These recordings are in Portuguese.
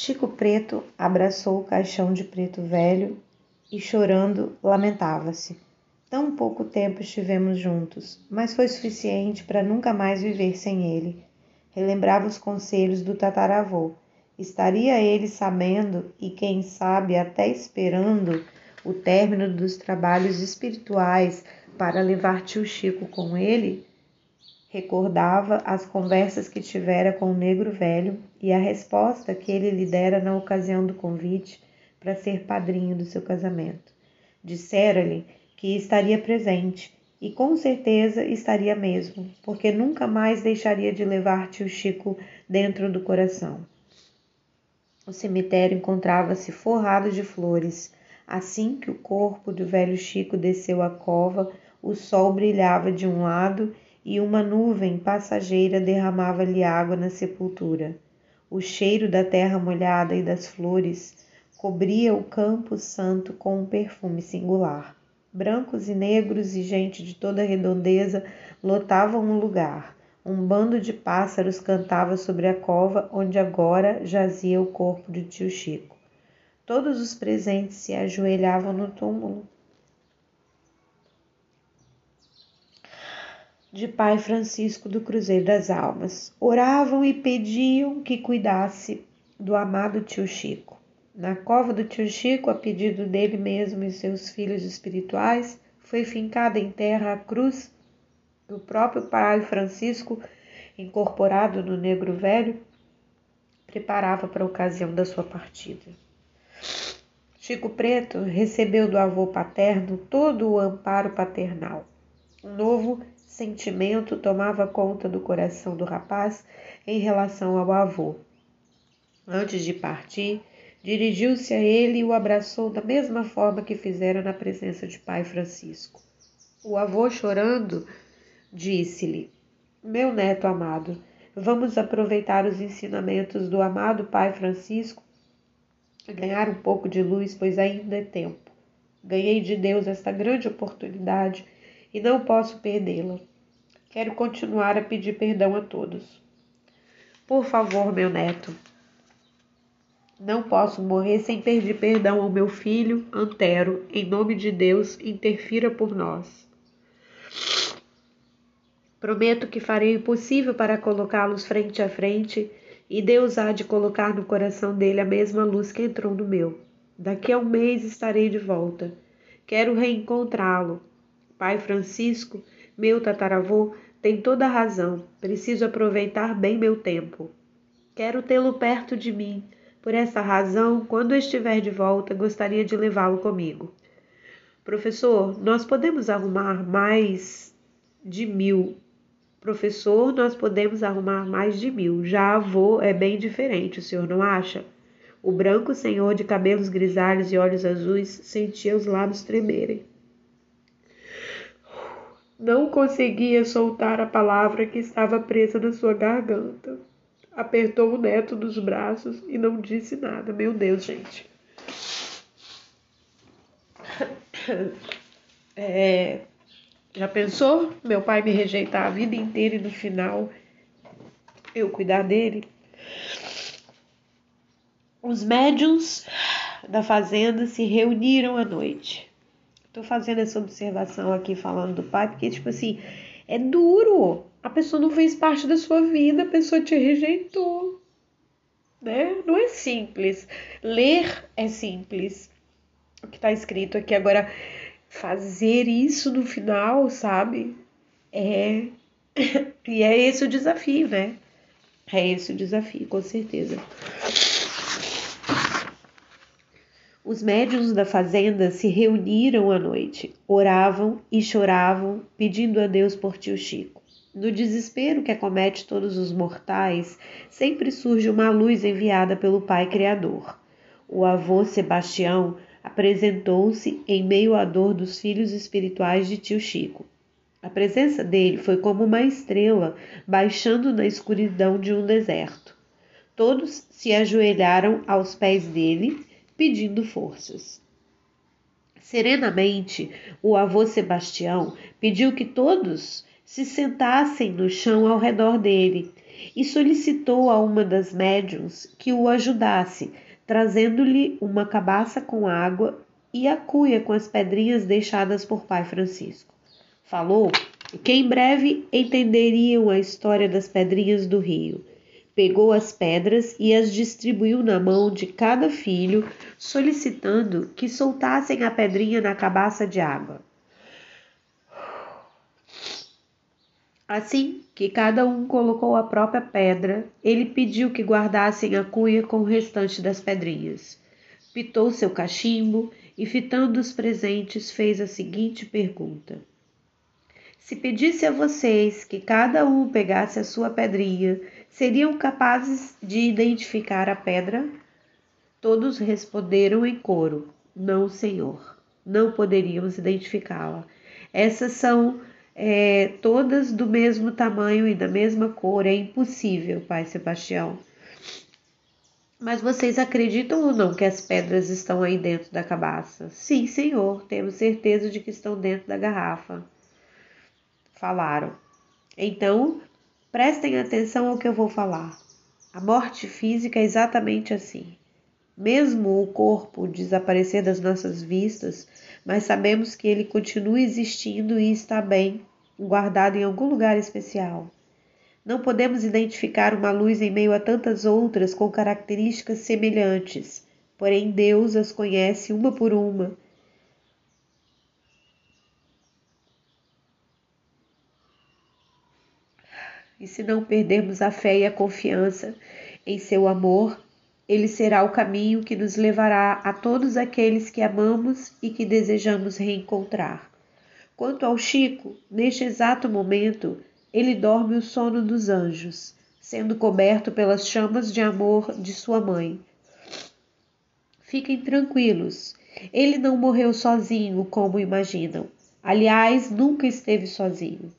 Chico Preto abraçou o caixão de preto velho e, chorando, lamentava-se. Tão pouco tempo estivemos juntos, mas foi suficiente para nunca mais viver sem ele. Relembrava os conselhos do tataravô. Estaria ele sabendo e, quem sabe, até esperando o término dos trabalhos espirituais para levar tio Chico com ele? Recordava as conversas que tivera com o negro velho e a resposta que ele lhe dera na ocasião do convite para ser padrinho do seu casamento. Dissera-lhe que estaria presente e com certeza estaria mesmo, porque nunca mais deixaria de levar tio Chico dentro do coração. O cemitério encontrava-se forrado de flores. Assim que o corpo do velho Chico desceu a cova, o sol brilhava de um lado e uma nuvem passageira derramava-lhe água na sepultura. O cheiro da terra molhada e das flores cobria o campo santo com um perfume singular. Brancos e negros e gente de toda a redondeza lotavam o lugar. Um bando de pássaros cantava sobre a cova onde agora jazia o corpo de tio Chico. Todos os presentes se ajoelhavam no túmulo de Pai Francisco do Cruzeiro das Almas. Oravam e pediam que cuidasse do amado tio Chico. Na cova do tio Chico, a pedido dele mesmo e seus filhos espirituais, foi fincada em terra a cruz do próprio Pai Francisco, incorporado no negro velho, preparava para a ocasião da sua partida. Chico Preto recebeu do avô paterno todo o amparo paternal. Um novo sentimento tomava conta do coração do rapaz em relação ao avô. Antes de partir, dirigiu-se a ele e o abraçou da mesma forma que fizera na presença de pai Francisco. O avô, chorando, disse-lhe: Meu neto amado, vamos aproveitar os ensinamentos do amado pai Francisco e ganhar um pouco de luz, pois ainda é tempo. Ganhei de Deus esta grande oportunidade e não posso perdê-la. Quero continuar a pedir perdão a todos. Por favor, meu neto. Não posso morrer sem pedir perdão ao meu filho, Antero. Em nome de Deus, interfira por nós. Prometo que farei o possível para colocá-los frente a frente e Deus há de colocar no coração dele a mesma luz que entrou no meu. Daqui a um mês estarei de volta. Quero reencontrá-lo. Pai Francisco, meu tataravô, tem toda a razão. Preciso aproveitar bem meu tempo. Quero tê-lo perto de mim. Por essa razão, quando estiver de volta, gostaria de levá-lo comigo. Professor, nós podemos arrumar mais de mil. Professor, nós podemos arrumar mais de mil. Já avô é bem diferente, o senhor não acha? O branco senhor de cabelos grisalhos e olhos azuis sentia os lábios tremerem. Não conseguia soltar a palavra que estava presa na sua garganta. Apertou o neto nos braços e não disse nada. Meu Deus, gente. É, já pensou? Meu pai me rejeitar a vida inteira e no final eu cuidar dele? Os médiums da fazenda se reuniram à noite. Tô fazendo essa observação aqui falando do pai, porque, tipo assim, é duro. A pessoa não fez parte da sua vida, a pessoa te rejeitou. Né? Não é simples. Ler é simples. O que tá escrito aqui agora, fazer isso no final, sabe? É. e é esse o desafio, né? É esse o desafio, com certeza. Os médiuns da fazenda se reuniram à noite, oravam e choravam, pedindo a Deus por tio Chico. No desespero que acomete todos os mortais, sempre surge uma luz enviada pelo Pai Criador. O avô Sebastião apresentou-se em meio à dor dos filhos espirituais de tio Chico. A presença dele foi como uma estrela baixando na escuridão de um deserto. Todos se ajoelharam aos pés dele pedindo forças. Serenamente, o avô Sebastião pediu que todos se sentassem no chão ao redor dele e solicitou a uma das médiums que o ajudasse, trazendo-lhe uma cabaça com água e a cuia com as pedrinhas deixadas por Pai Francisco. Falou que em breve entenderiam a história das pedrinhas do rio. Pegou as pedras e as distribuiu na mão de cada filho, solicitando que soltassem a pedrinha na cabaça de água. Assim que cada um colocou a própria pedra, ele pediu que guardassem a cuia com o restante das pedrinhas. Pitou seu cachimbo e, fitando os presentes, fez a seguinte pergunta: Se pedisse a vocês que cada um pegasse a sua pedrinha, seriam capazes de identificar a pedra? Todos responderam em coro: Não, senhor, não poderíamos identificá-la. Essas são é, todas do mesmo tamanho e da mesma cor. É impossível, Pai Sebastião. Mas vocês acreditam ou não que as pedras estão aí dentro da cabaça? Sim, senhor, temos certeza de que estão dentro da garrafa. Falaram. Então, prestem atenção ao que eu vou falar. A morte física é exatamente assim. Mesmo o corpo desaparecer das nossas vistas, mas sabemos que ele continua existindo e está bem, guardado em algum lugar especial. Não podemos identificar uma luz em meio a tantas outras com características semelhantes, porém Deus as conhece uma por uma. E se não perdermos a fé e a confiança em seu amor, ele será o caminho que nos levará a todos aqueles que amamos e que desejamos reencontrar. Quanto ao Chico, neste exato momento, ele dorme o sono dos anjos, sendo coberto pelas chamas de amor de sua mãe. Fiquem tranquilos, ele não morreu sozinho, como imaginam. Aliás, nunca esteve sozinho.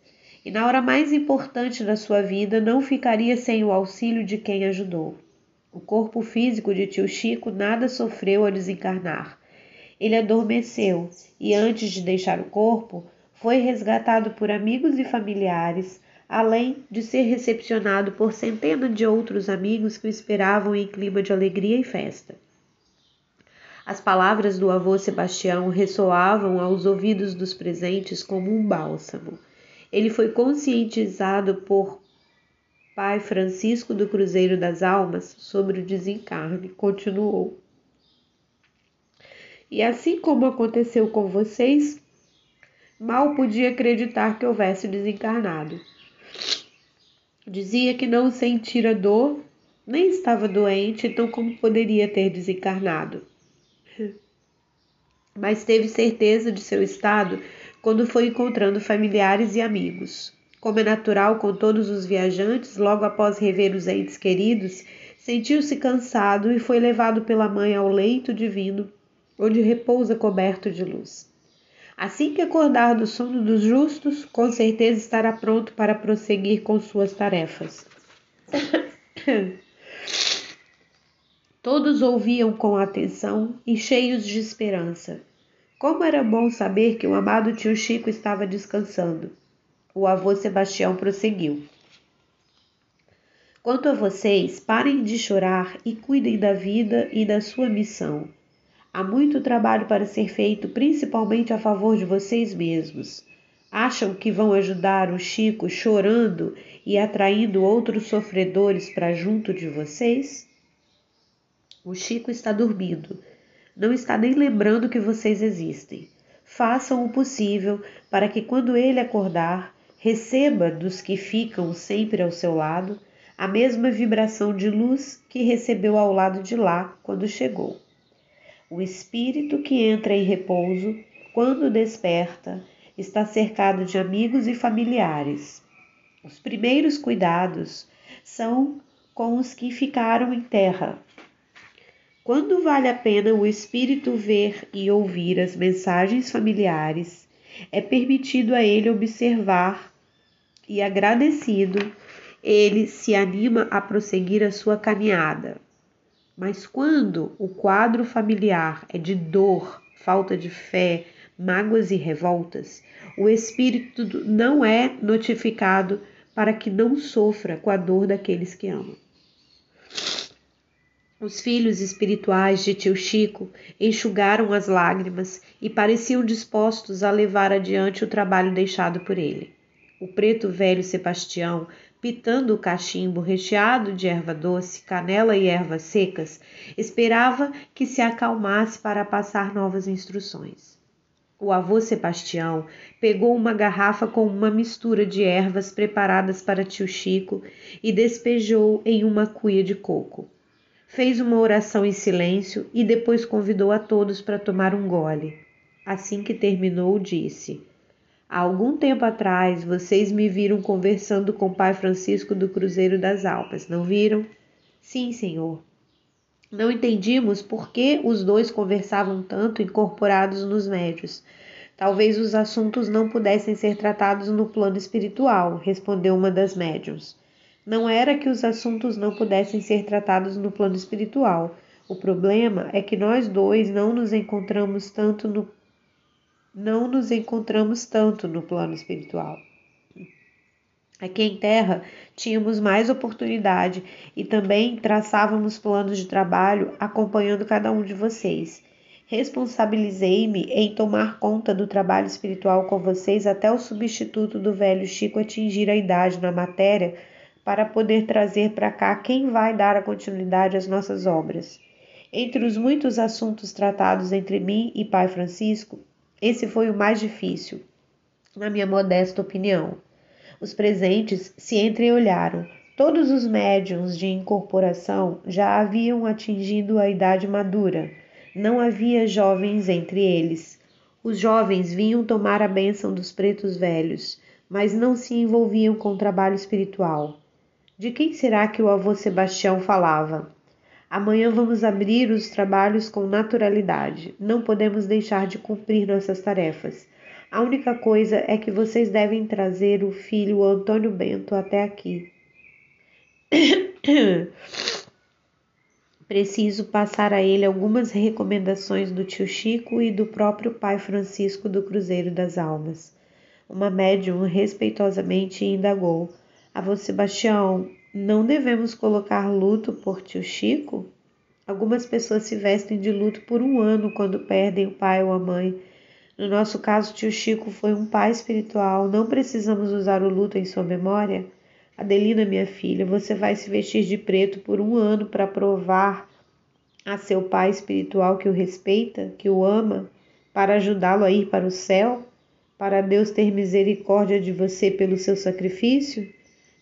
E na hora mais importante da sua vida, não ficaria sem o auxílio de quem ajudou. O corpo físico de tio Chico nada sofreu ao desencarnar. Ele adormeceu e, antes de deixar o corpo, foi resgatado por amigos e familiares, além de ser recepcionado por centenas de outros amigos que o esperavam em clima de alegria e festa. As palavras do avô Sebastião ressoavam aos ouvidos dos presentes como um bálsamo. Ele foi conscientizado por Pai Francisco do Cruzeiro das Almas sobre o desencarne. Continuou. E assim como aconteceu com vocês, mal podia acreditar que houvesse desencarnado. Dizia que não sentira dor, nem estava doente, então como poderia ter desencarnado? Mas teve certeza de seu estado quando foi encontrando familiares e amigos. Como é natural com todos os viajantes, logo após rever os entes queridos, sentiu-se cansado e foi levado pela mãe ao leito divino, onde repousa coberto de luz. Assim que acordar do sono dos justos, com certeza estará pronto para prosseguir com suas tarefas. Todos ouviam com atenção e cheios de esperança. Como era bom saber que o amado tio Chico estava descansando. O avô Sebastião prosseguiu. Quanto a vocês, parem de chorar e cuidem da vida e da sua missão. Há muito trabalho para ser feito, principalmente a favor de vocês mesmos. Acham que vão ajudar o Chico chorando e atraindo outros sofredores para junto de vocês? O Chico está dormindo. Não está nem lembrando que vocês existem. Façam o possível para que, quando ele acordar, receba dos que ficam sempre ao seu lado a mesma vibração de luz que recebeu ao lado de lá quando chegou. O espírito que entra em repouso, quando desperta, está cercado de amigos e familiares. Os primeiros cuidados são com os que ficaram em terra. Quando vale a pena o espírito ver e ouvir as mensagens familiares, é permitido a ele observar e agradecido, ele se anima a prosseguir a sua caminhada. Mas quando o quadro familiar é de dor, falta de fé, mágoas e revoltas, o espírito não é notificado para que não sofra com a dor daqueles que amam. Os filhos espirituais de tio Chico enxugaram as lágrimas e pareciam dispostos a levar adiante o trabalho deixado por ele. O preto velho Sebastião, pitando o cachimbo recheado de erva doce, canela e ervas secas, esperava que se acalmasse para passar novas instruções. O avô Sebastião pegou uma garrafa com uma mistura de ervas preparadas para tio Chico e despejou em uma cuia de coco fez uma oração em silêncio e depois convidou a todos para tomar um gole. Assim que terminou, disse: Há algum tempo atrás vocês me viram conversando com o Pai Francisco do Cruzeiro das Alpas, não viram? Sim, senhor. Não entendimos por que os dois conversavam tanto incorporados nos médios. Talvez os assuntos não pudessem ser tratados no plano espiritual, respondeu uma das médiums. Não era que os assuntos não pudessem ser tratados no plano espiritual. O problema é que nós dois não nos encontramos tanto no não nos encontramos tanto no plano espiritual. Aqui em Terra tínhamos mais oportunidade e também traçávamos planos de trabalho acompanhando cada um de vocês. Responsabilizei-me em tomar conta do trabalho espiritual com vocês até o substituto do velho Chico atingir a idade na matéria para poder trazer para cá quem vai dar a continuidade às nossas obras. Entre os muitos assuntos tratados entre mim e Pai Francisco, esse foi o mais difícil, na minha modesta opinião. Os presentes se entreolharam. Todos os médiums de incorporação já haviam atingido a idade madura. Não havia jovens entre eles. Os jovens vinham tomar a bênção dos pretos velhos, mas não se envolviam com o trabalho espiritual. De quem será que o avô Sebastião falava? Amanhã vamos abrir os trabalhos com naturalidade. Não podemos deixar de cumprir nossas tarefas. A única coisa é que vocês devem trazer o filho Antônio Bento até aqui. Preciso passar a ele algumas recomendações do tio Chico e do próprio pai Francisco do Cruzeiro das Almas. Uma médium respeitosamente indagou. Avô Sebastião, não devemos colocar luto por tio Chico? Algumas pessoas se vestem de luto por um ano quando perdem o pai ou a mãe. No nosso caso, tio Chico foi um pai espiritual. Não precisamos usar o luto em sua memória? Adelina, minha filha, você vai se vestir de preto por um ano para provar a seu pai espiritual que o respeita, que o ama, para ajudá-lo a ir para o céu, para Deus ter misericórdia de você pelo seu sacrifício?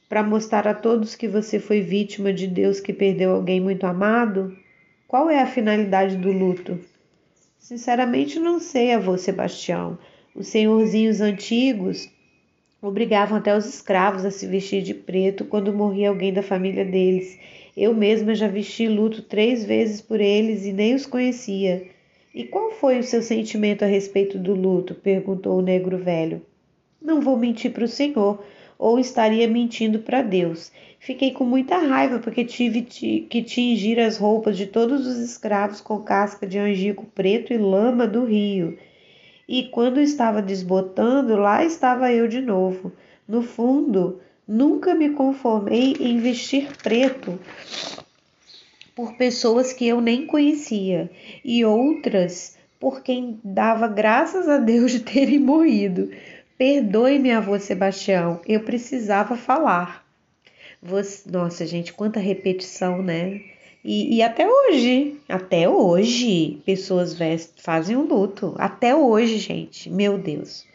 Para mostrar a todos que você foi vítima de Deus que perdeu alguém muito amado? Qual é a finalidade do luto? Sinceramente, não sei, avô Sebastião. Os senhorzinhos antigos obrigavam até os escravos a se vestir de preto quando morria alguém da família deles. Eu mesma já vesti luto três vezes por eles e nem os conhecia. E qual foi o seu sentimento a respeito do luto? perguntou o negro velho. Não vou mentir para o senhor ou estaria mentindo para Deus. Fiquei com muita raiva porque tive que tingir as roupas de todos os escravos com casca de angico preto e lama do rio. E quando estava desbotando, lá estava eu de novo. No fundo, nunca me conformei em vestir preto por pessoas que eu nem conhecia e outras por quem dava graças a Deus de terem morrido. Perdoe-me, avô Sebastião, eu precisava falar. Você... Nossa, gente, quanta repetição, né? E, e, até hoje, até hoje, pessoas fazem um luto. Até hoje, gente, meu Deus.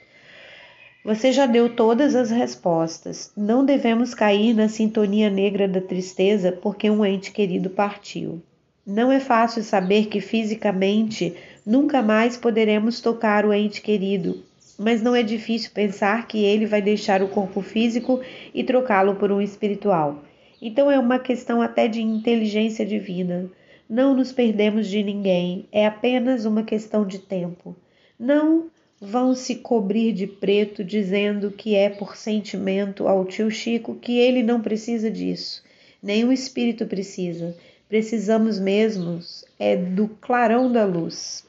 Você já deu todas as respostas. Não devemos cair na sintonia negra da tristeza porque um ente querido partiu. Não é fácil saber que fisicamente nunca mais poderemos tocar o ente querido, mas não é difícil pensar que ele vai deixar o corpo físico e trocá-lo por um espiritual. Então é uma questão até de inteligência divina. Não nos perdemos de ninguém, é apenas uma questão de tempo. Não vão se cobrir de preto dizendo que é por sentimento ao tio Chico que ele não precisa disso. O espírito precisa. Precisamos mesmos é do clarão da luz.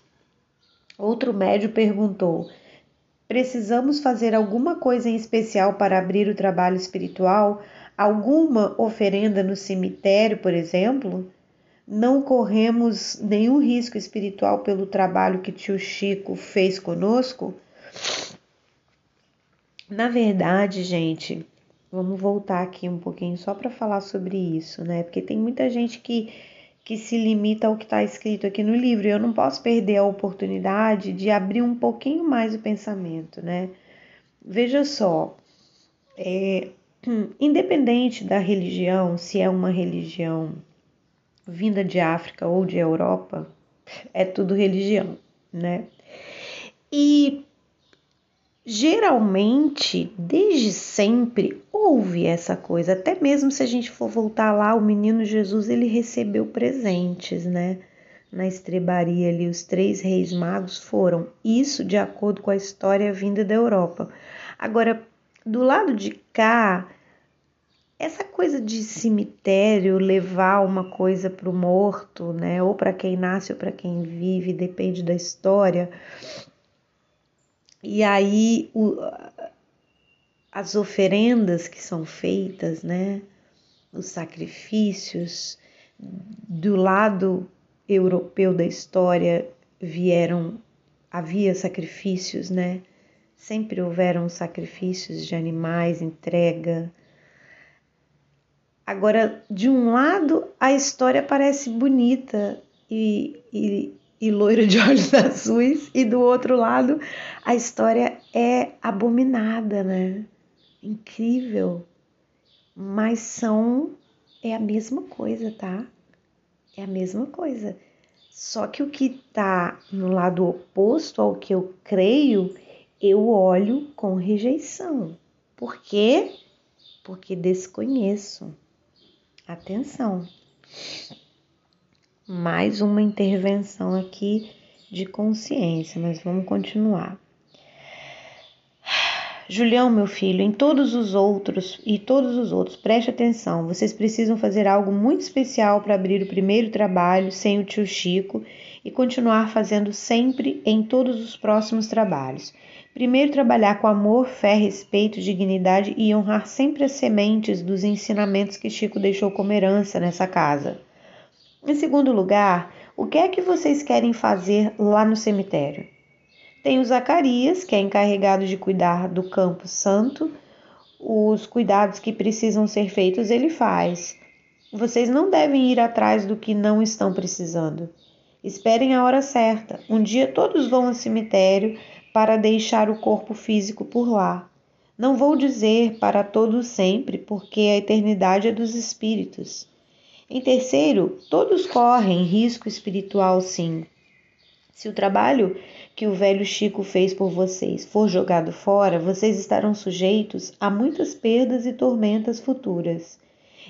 Outro médio perguntou: Precisamos fazer alguma coisa em especial para abrir o trabalho espiritual? Alguma oferenda no cemitério, por exemplo? Não corremos nenhum risco espiritual pelo trabalho que tio Chico fez conosco? Na verdade, gente, vamos voltar aqui um pouquinho só para falar sobre isso, né? Porque tem muita gente que, que se limita ao que está escrito aqui no livro. Eu não posso perder a oportunidade de abrir um pouquinho mais o pensamento, né? Veja só, é, independente da religião, se é uma religião vinda de África ou de Europa, é tudo religião, né? E geralmente, desde sempre, houve essa coisa. Até mesmo se a gente for voltar lá, o menino Jesus ele recebeu presentes, né? Na estrebaria ali, os três reis magos foram. Isso de acordo com a história vinda da Europa. Agora, do lado de cá, essa coisa de cemitério, levar uma coisa para o morto, né? Ou para quem nasce ou para quem vive, depende da história e aí o, as oferendas que são feitas, né? Os sacrifícios do lado europeu da história vieram havia sacrifícios, né? Sempre houveram sacrifícios de animais, entrega. Agora, de um lado, a história parece bonita e, e, e loira de olhos azuis, e do outro lado a história é abominada, né? Incrível. Mas são é a mesma coisa, tá? É a mesma coisa. Só que o que tá no lado oposto ao que eu creio, eu olho com rejeição. Por quê? Porque desconheço. Atenção mais uma intervenção aqui de consciência, mas vamos continuar. Julião, meu filho, em todos os outros e todos os outros, preste atenção. Vocês precisam fazer algo muito especial para abrir o primeiro trabalho sem o tio Chico e continuar fazendo sempre em todos os próximos trabalhos. Primeiro, trabalhar com amor, fé, respeito, dignidade e honrar sempre as sementes dos ensinamentos que Chico deixou como herança nessa casa. Em segundo lugar, o que é que vocês querem fazer lá no cemitério? Tem o Zacarias, que é encarregado de cuidar do campo santo, os cuidados que precisam ser feitos ele faz. Vocês não devem ir atrás do que não estão precisando. Esperem a hora certa. Um dia todos vão ao cemitério para deixar o corpo físico por lá. Não vou dizer para todos sempre, porque a eternidade é dos espíritos. Em terceiro, todos correm risco espiritual, sim. Se o trabalho que o velho Chico fez por vocês for jogado fora, vocês estarão sujeitos a muitas perdas e tormentas futuras.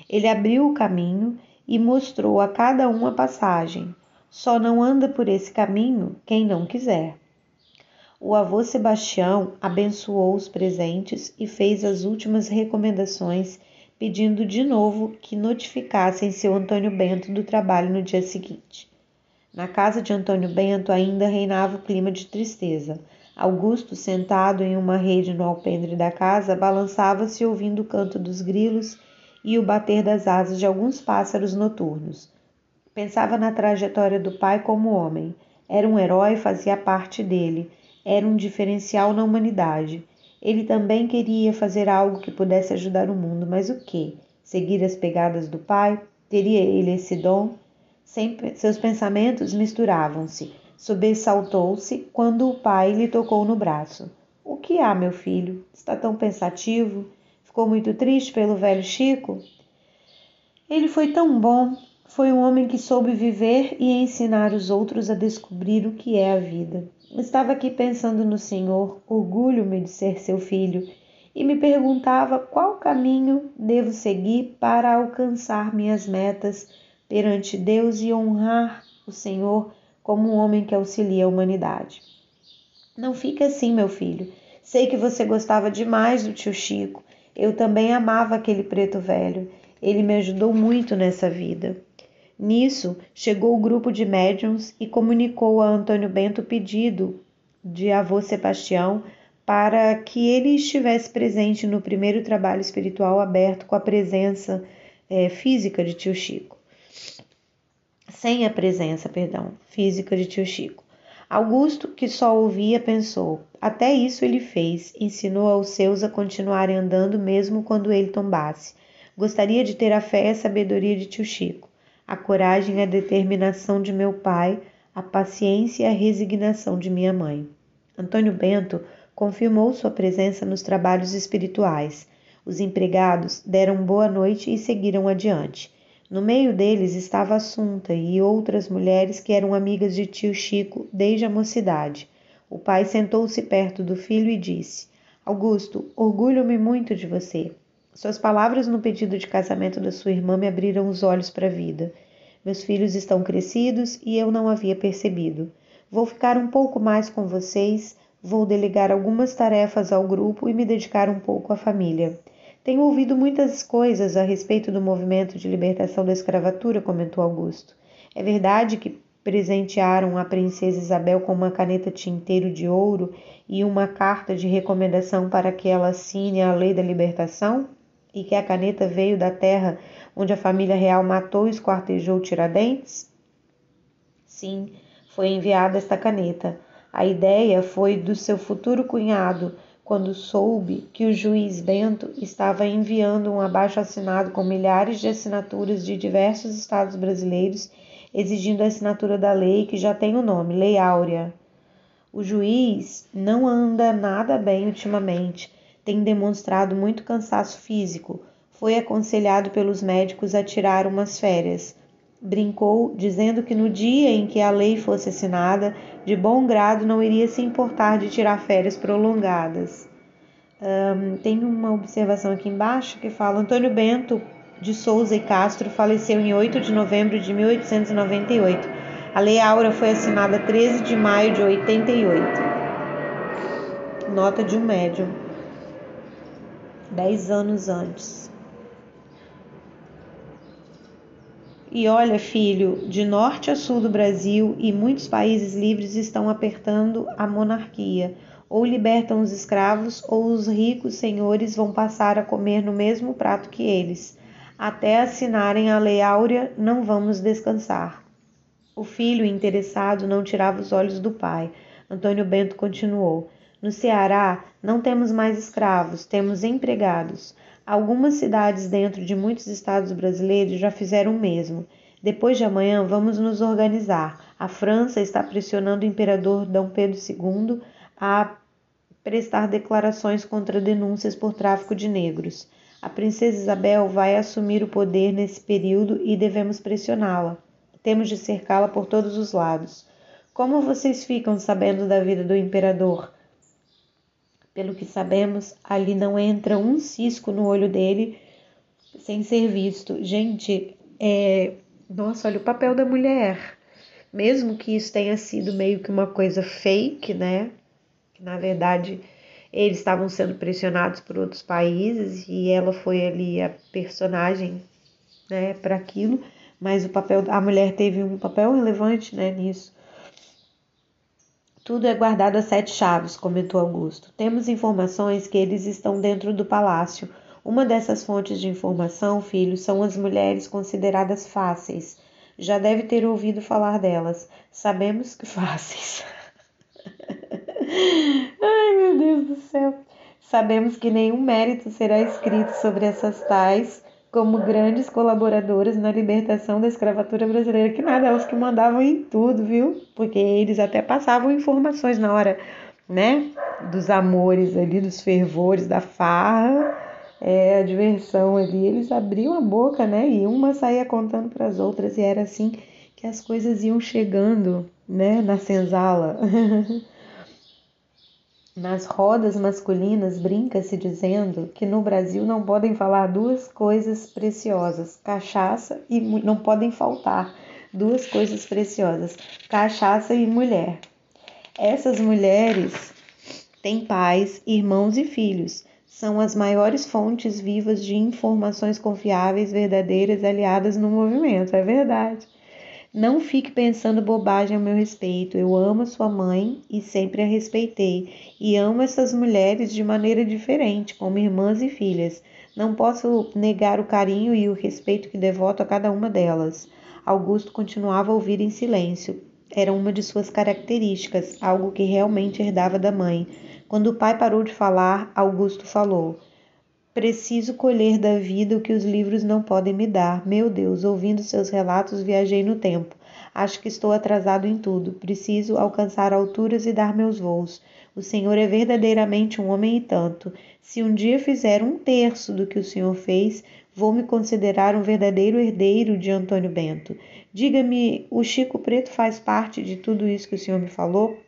Ele abriu o caminho e mostrou a cada um a passagem. Só não anda por esse caminho quem não quiser. O avô Sebastião abençoou os presentes e fez as últimas recomendações pedindo de novo que notificassem seu Antônio Bento do trabalho no dia seguinte. Na casa de Antônio Bento ainda reinava o clima de tristeza. Augusto, sentado em uma rede no alpendre da casa, balançava-se ouvindo o canto dos grilos e o bater das asas de alguns pássaros noturnos. Pensava na trajetória do pai como homem. Era um herói, fazia parte dele. Era um diferencial na humanidade. Ele também queria fazer algo que pudesse ajudar o mundo, mas o que? Seguir as pegadas do pai? Teria ele esse dom? Sempre, seus pensamentos misturavam-se. Sobressaltou-se quando o pai lhe tocou no braço. O que há, meu filho? Está tão pensativo? Ficou muito triste pelo velho Chico? Ele foi tão bom. Foi um homem que soube viver e ensinar os outros a descobrir o que é a vida. Estava aqui pensando no Senhor, orgulho-me de ser seu filho, e me perguntava qual caminho devo seguir para alcançar minhas metas perante Deus e honrar o Senhor como um homem que auxilia a humanidade. Não fique assim, meu filho. Sei que você gostava demais do tio Chico. Eu também amava aquele preto velho. Ele me ajudou muito nessa vida. Nisso, chegou o grupo de médiums e comunicou a Antônio Bento o pedido de avô Sebastião para que ele estivesse presente no primeiro trabalho espiritual aberto com a presença é, física de tio Chico. Sem a presença, perdão, física de tio Chico. Augusto, que só ouvia, pensou: até isso ele fez, ensinou aos seus a continuarem andando mesmo quando ele tombasse. Gostaria de ter a fé e a sabedoria de tio Chico, a coragem e a determinação de meu pai, a paciência e a resignação de minha mãe. Antônio Bento confirmou sua presença nos trabalhos espirituais. Os empregados deram boa noite e seguiram adiante. No meio deles estava Assunta e outras mulheres que eram amigas de tio Chico desde a mocidade. O pai sentou-se perto do filho e disse: Augusto, orgulho-me muito de você. Suas palavras no pedido de casamento da sua irmã me abriram os olhos para a vida. Meus filhos estão crescidos e eu não havia percebido. Vou ficar um pouco mais com vocês Vou delegar algumas tarefas ao grupo e me dedicar um pouco à família. Tenho ouvido muitas coisas a respeito do movimento de libertação da escravatura, comentou Augusto. É verdade que presentearam a princesa Isabel com uma caneta tinteiro de ouro e uma carta de recomendação para que ela assine a lei da libertação? E que a caneta veio da terra onde a família real matou e esquartejou Tiradentes? Sim, foi enviada esta caneta. A ideia foi do seu futuro cunhado, quando soube que o juiz Bento estava enviando um abaixo-assinado com milhares de assinaturas de diversos estados brasileiros, exigindo a assinatura da lei que já tem o nome, Lei Áurea. O juiz não anda nada bem ultimamente, tem demonstrado muito cansaço físico. Foi aconselhado pelos médicos a tirar umas férias brincou, dizendo que no dia em que a lei fosse assinada, de bom grado não iria se importar de tirar férias prolongadas. Um, tem uma observação aqui embaixo que fala: Antônio Bento de Souza e Castro faleceu em 8 de novembro de 1898. A Lei Áurea foi assinada 13 de maio de 88. Nota de um médium. Dez anos antes. E olha, filho, de norte a sul do Brasil e muitos países livres estão apertando a monarquia. Ou libertam os escravos, ou os ricos senhores vão passar a comer no mesmo prato que eles. Até assinarem a Lei Áurea, não vamos descansar. O filho, interessado, não tirava os olhos do pai. Antônio Bento continuou: No Ceará, não temos mais escravos, temos empregados. Algumas cidades dentro de muitos estados brasileiros já fizeram o mesmo. Depois de amanhã, vamos nos organizar. A França está pressionando o imperador D. Pedro II a prestar declarações contra denúncias por tráfico de negros. A princesa Isabel vai assumir o poder nesse período e devemos pressioná-la. Temos de cercá-la por todos os lados. Como vocês ficam sabendo da vida do imperador? Pelo que sabemos, ali não entra um cisco no olho dele sem ser visto. Gente, é... nossa, olha o papel da mulher. Mesmo que isso tenha sido meio que uma coisa fake, né? Que na verdade eles estavam sendo pressionados por outros países e ela foi ali a personagem, né, para aquilo, mas o papel a mulher teve um papel relevante, né, nisso. Tudo é guardado a sete chaves, comentou Augusto. Temos informações que eles estão dentro do palácio. Uma dessas fontes de informação, filho, são as mulheres consideradas fáceis. Já deve ter ouvido falar delas. Sabemos que fáceis. Ai, meu Deus do céu. Sabemos que nenhum mérito será escrito sobre essas tais como grandes colaboradoras na libertação da escravatura brasileira, que nada, elas que mandavam em tudo, viu? Porque eles até passavam informações na hora, né? Dos amores ali, dos fervores, da farra, é, a diversão ali. Eles abriam a boca, né? E uma saía contando para as outras, e era assim que as coisas iam chegando, né? Na senzala. Nas rodas masculinas brinca-se dizendo que no Brasil não podem falar duas coisas preciosas, cachaça e não podem faltar duas coisas preciosas, cachaça e mulher. Essas mulheres têm pais, irmãos e filhos. São as maiores fontes vivas de informações confiáveis, verdadeiras, aliadas no movimento. É verdade. Não fique pensando bobagem a meu respeito. Eu amo sua mãe e sempre a respeitei. E amo essas mulheres de maneira diferente, como irmãs e filhas. Não posso negar o carinho e o respeito que devoto a cada uma delas. Augusto continuava a ouvir em silêncio. Era uma de suas características, algo que realmente herdava da mãe. Quando o pai parou de falar, Augusto falou. Preciso colher da vida o que os livros não podem me dar. Meu Deus, ouvindo seus relatos, viajei no tempo. Acho que estou atrasado em tudo. Preciso alcançar alturas e dar meus voos. O Senhor é verdadeiramente um homem e tanto. Se um dia fizer um terço do que o Senhor fez, vou me considerar um verdadeiro herdeiro de Antônio Bento. Diga-me, o Chico Preto faz parte de tudo isso que o Senhor me falou?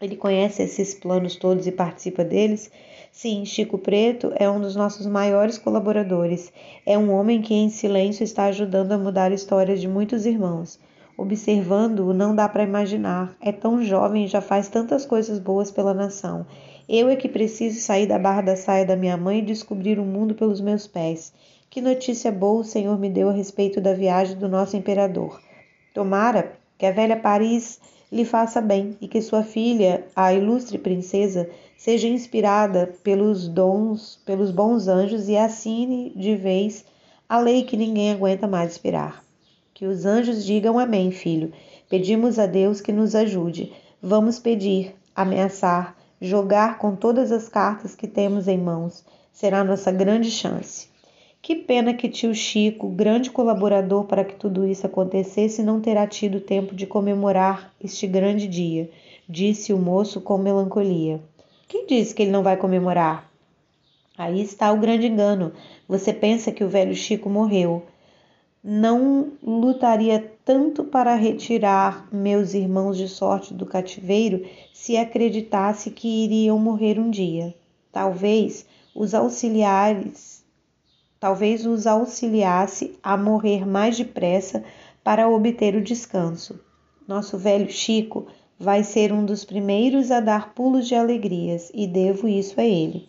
Ele conhece esses planos todos e participa deles? Sim, Chico Preto é um dos nossos maiores colaboradores. É um homem que em silêncio está ajudando a mudar histórias de muitos irmãos. Observando-o, não dá para imaginar. É tão jovem e já faz tantas coisas boas pela nação. Eu é que preciso sair da barra da saia da minha mãe e descobrir o mundo pelos meus pés. Que notícia boa o Senhor me deu a respeito da viagem do nosso imperador. Tomara que a velha Paris lhe faça bem e que sua filha, a ilustre princesa, seja inspirada pelos dons, pelos bons anjos e assine de vez a lei que ninguém aguenta mais esperar. Que os anjos digam amém, filho. Pedimos a Deus que nos ajude. Vamos pedir, ameaçar, jogar com todas as cartas que temos em mãos. Será nossa grande chance. Que pena que tio Chico, grande colaborador para que tudo isso acontecesse, não terá tido tempo de comemorar este grande dia, disse o moço com melancolia. Quem disse que ele não vai comemorar? Aí está o grande engano. Você pensa que o velho Chico morreu. Não lutaria tanto para retirar meus irmãos de sorte do cativeiro se acreditasse que iriam morrer um dia. Talvez os auxiliares talvez os auxiliasse a morrer mais depressa para obter o descanso. Nosso velho Chico vai ser um dos primeiros a dar pulos de alegrias e devo isso a ele.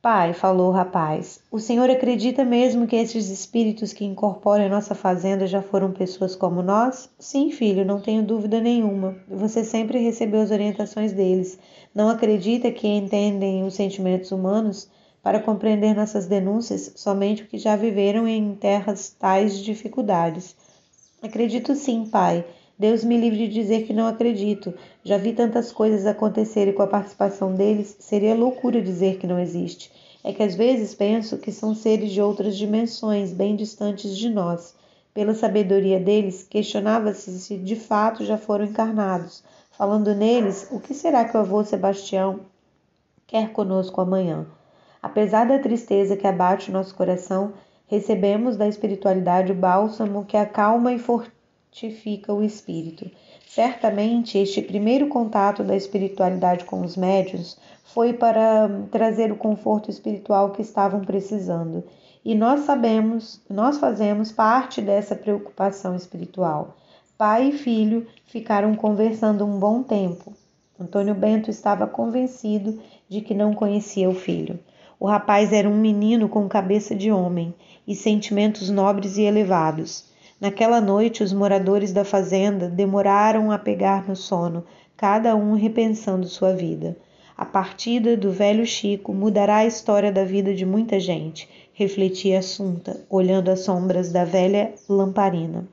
Pai, falou o rapaz, o senhor acredita mesmo que esses espíritos que incorporam a nossa fazenda já foram pessoas como nós? Sim, filho, não tenho dúvida nenhuma. Você sempre recebeu as orientações deles. Não acredita que entendem os sentimentos humanos? para compreender nossas denúncias somente o que já viveram em terras tais dificuldades. Acredito sim, pai. Deus me livre de dizer que não acredito. Já vi tantas coisas acontecerem com a participação deles, seria loucura dizer que não existe. É que às vezes penso que são seres de outras dimensões, bem distantes de nós. Pela sabedoria deles, questionava-se se de fato já foram encarnados. Falando neles, o que será que o avô Sebastião quer conosco amanhã? Apesar da tristeza que abate o nosso coração, recebemos da espiritualidade o bálsamo que acalma e fortifica o espírito. Certamente, este primeiro contato da espiritualidade com os médios foi para trazer o conforto espiritual que estavam precisando. E nós sabemos, nós fazemos parte dessa preocupação espiritual. Pai e filho ficaram conversando um bom tempo. Antônio Bento estava convencido de que não conhecia o filho. O rapaz era um menino com cabeça de homem e sentimentos nobres e elevados. Naquela noite, os moradores da fazenda demoraram a pegar no sono, cada um repensando sua vida. A partida do velho Chico mudará a história da vida de muita gente, refletia Assunta, olhando as sombras da velha lamparina.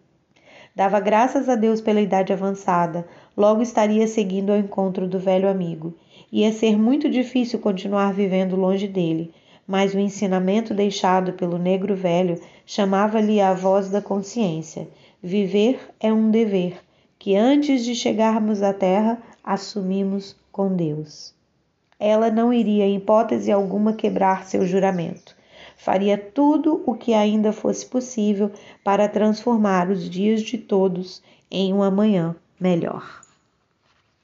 Dava graças a Deus pela idade avançada, logo estaria seguindo ao encontro do velho amigo. Ia ser muito difícil continuar vivendo longe dele, mas o ensinamento deixado pelo negro velho chamava-lhe a voz da consciência. Viver é um dever que antes de chegarmos à terra assumimos com Deus. Ela não iria, em hipótese alguma, quebrar seu juramento. Faria tudo o que ainda fosse possível para transformar os dias de todos em um amanhã melhor.